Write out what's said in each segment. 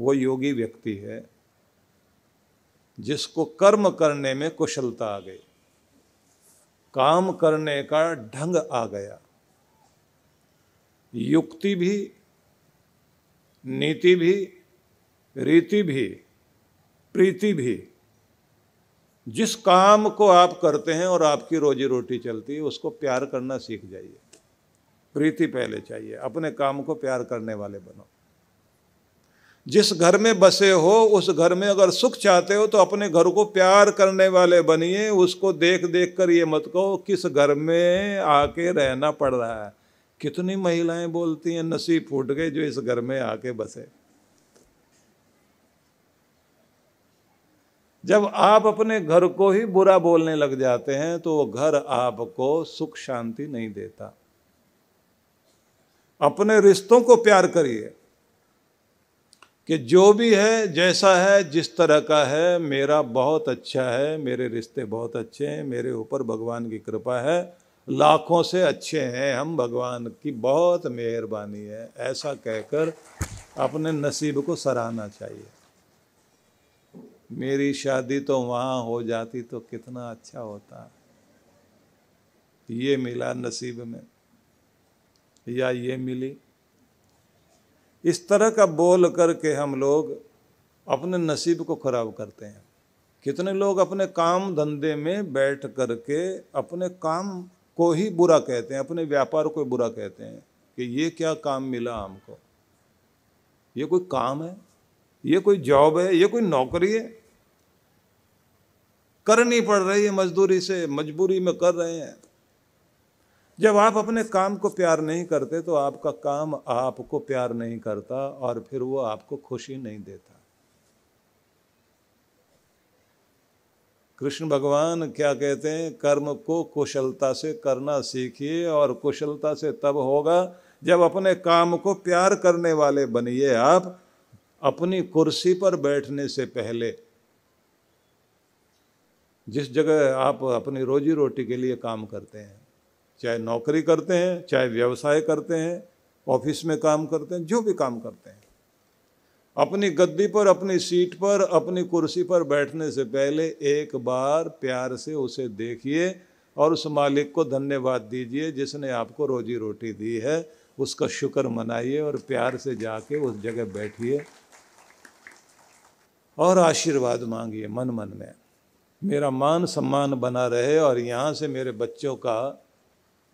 वो योगी व्यक्ति है, जिसको कर्म करने में कुशलता आ गई। काम करने का ढंग आ गया। युक्ति भी, नीति भी, रीति भी, प्रीति भी, जिस काम को आप करते हैं और आपकी रोजी रोटी चलती है, उसको प्यार करना सीख जाइए। प्रीति पहले चाहिए, अपने काम को प्यार करने वाले बनो। जिस घर में बसे हो, उस घर में अगर सुख चाहते हो तो अपने घर को प्यार करने वाले बनिए। उसको देख देख कर ये मत कहो, किस घर में आके रहना पड़ रहा है। कितनी महिलाएँ बोलती हैं, नसीब फूट गए जो इस घर में आके बसे। जब आप अपने घर को ही बुरा बोलने लग जाते हैं तो वो घर आपको सुख शांति नहीं देता। अपने रिश्तों को प्यार करिए। कि जो भी है, जैसा है, जिस तरह का है, मेरा बहुत अच्छा है, मेरे रिश्ते बहुत अच्छे हैं, मेरे ऊपर भगवान की कृपा है, लाखों से अच्छे हैं, हम भगवान की बहुत मेहरबानी है, ऐसा कहकर अपने नसीब को सराहना चाहिए। मेरी शादी तो वहाँ हो जाती तो कितना अच्छा होता। ये मिला नसीब में, या ये मिली। इस तरह का बोल करके हम लोग अपने नसीब को खराब करते हैं। कितने लोग अपने काम धंधे में बैठ करके अपने काम को ही बुरा कहते हैं, अपने व्यापार को बुरा कहते हैं कि ये क्या काम मिला हमको? ये कोई काम है? ये कोई जॉब है? ये कोई नौकरी है? करनी पड़ रही है मजदूरी से, मजबूरी में कर रहे हैं। जब आप अपने काम को प्यार नहीं करते तो आपका काम आपको प्यार नहीं करता और फिर वो आपको खुशी नहीं देता। कृष्ण भगवान क्या कहते हैं? कर्म को कुशलता से करना सीखिए और कुशलता से तब होगा जब अपने काम को प्यार करने वाले बनिए आप अपनी कुर्सी पर बैठने से पहले। जिस जगह आप अपनी रोजी रोटी के लिए काम करते हैं चाहे नौकरी करते हैं, चाहे व्यवसाय करते हैं, ऑफ़िस में काम करते हैं, जो भी काम करते हैं। अपनी गद्दी पर, अपनी सीट पर, अपनी कुर्सी पर बैठने से पहले एक बार प्यार से उसे देखिए और उस मालिक को धन्यवाद दीजिए जिसने आपको रोजी रोटी दी है। उसका शुक्र मनाइए और प्यार से जाके उस जगह बैठिए। और आशीर्वाद मांगिए मन मन में। मेरा मान सम्मान बना रहे और यहाँ से मेरे बच्चों का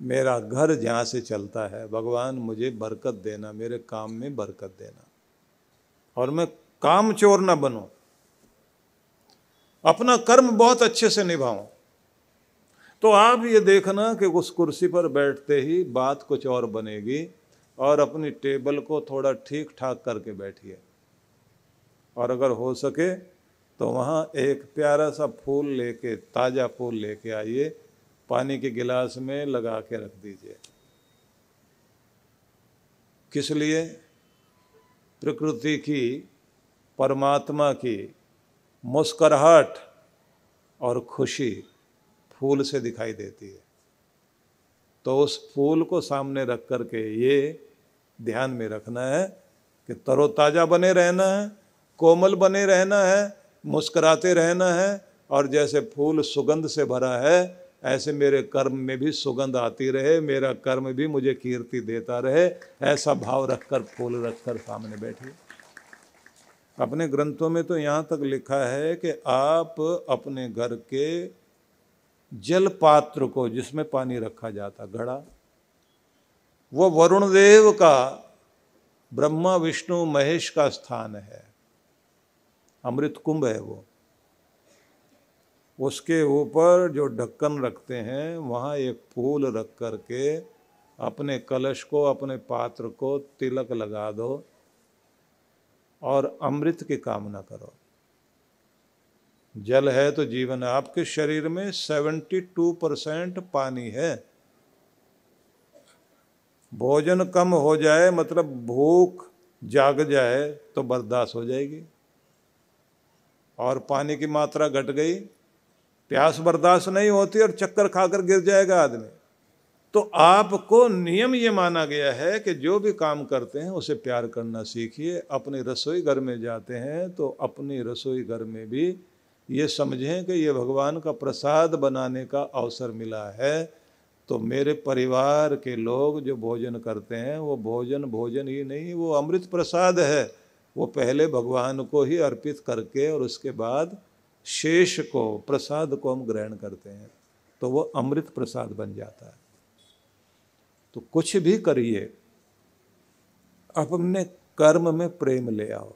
मेरा घर जहाँ से चलता है, भगवान मुझे बरकत देना, मेरे काम में बरकत देना। और मैं काम चोर ना बनूं, अपना कर्म बहुत अच्छे से निभाऊं। तो आप ये देखना कि उस कुर्सी पर बैठते ही बात कुछ और बनेगी और अपनी टेबल को थोड़ा ठीक ठाक करके बैठिए। और अगर हो सके तो वहाँ एक प्यारा सा फूल लेके, ताज़ा फूल लेके आइए। पानी के गिलास में लगा के रख दीजिए। किस लिए? प्रकृति की, परमात्मा की मुस्कराहट और खुशी फूल से दिखाई देती है। तो उस फूल को सामने रख कर के ये ध्यान में रखना है कि तरोताज़ा बने रहना है, कोमल बने रहना है, मुस्कराते रहना है और जैसे फूल सुगंध से भरा है ऐसे मेरे कर्म में भी सुगंध आती रहे, मेरा कर्म भी मुझे कीर्ति देता रहे, ऐसा भाव रखकर, फूल रखकर सामने बैठिए। अपने ग्रंथों में तो यहाँ तक लिखा है कि आप अपने घर के जल पात्र को, जिसमें पानी रखा जाता घड़ा वो वरुण देव का, ब्रह्मा, विष्णु, महेश का स्थान है। अमृत कुंभ है वो। उसके ऊपर जो ढक्कन रखते हैं, वहाँ एक फूल रख कर के अपने कलश को, अपने पात्र को तिलक लगा दो और अमृत की कामना करो। जल है तो जीवन है। आपके शरीर में 72 परसेंट पानी है। भोजन कम हो जाए मतलब भूख जाग जाए तो बर्दाश्त हो जाएगी। और पानी की मात्रा घट गई प्यास बर्दाश्त नहीं होती और चक्कर खाकर गिर जाएगा आदमी। तो आपको नियम ये माना गया है कि जो भी काम करते हैं, उसे प्यार करना सीखिए। अपने रसोई घर में जाते हैं तो अपनी रसोई घर में भी ये समझें कि ये भगवान का प्रसाद बनाने का अवसर मिला है। तो मेरे परिवार के लोग जो भोजन करते हैं, वो भोजन भोजन ही नहीं, वो अमृत प्रसाद है। वो पहले भगवान को ही अर्पित करके और उसके बाद शेष को, प्रसाद को हम ग्रहण करते हैं तो वो अमृत प्रसाद बन जाता है। तो कुछ भी करिए, अपने कर्म में प्रेम ले आओ।